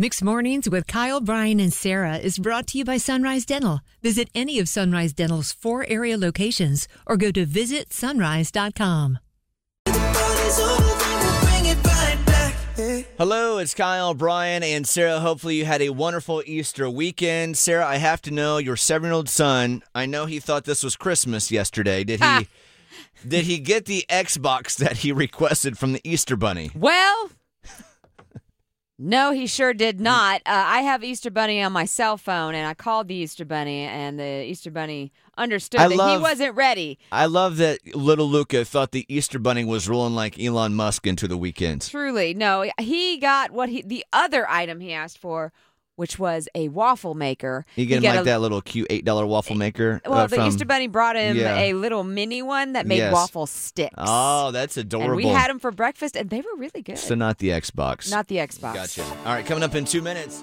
Mixed Mornings with Kyle, Brian, and Sarah is brought to you by Sunrise Dental. Visit any of Sunrise Dental's four area locations or go to visitsunrise.com. Hello, it's Kyle, Brian, and Sarah. Hopefully, you had a wonderful Easter weekend. Sarah, I have to know your seven-year-old son. I know he thought this was Christmas yesterday. Did he? did he get the Xbox that he requested from the Easter Bunny? Well, no, he sure did not. Uh, I have Easter Bunny on my cell phone, and I called the Easter Bunny, and the Easter Bunny understood I that love- he wasn't ready. I love that little Luca thought the Easter Bunny was rolling like Elon Musk into the weekend. Truly, no. He got what he the other item he asked for, which was a waffle maker. You get him got like a- that little cute eight dollar waffle maker. Well, uh, the from- Easter Bunny brought him Yeah. a little mini one that made Yes. waffle sticks. Oh, that's adorable. and we had them for breakfast, and they were really good. So not the Xbox. Not the Xbox. Gotcha. All right, coming up in two minutes.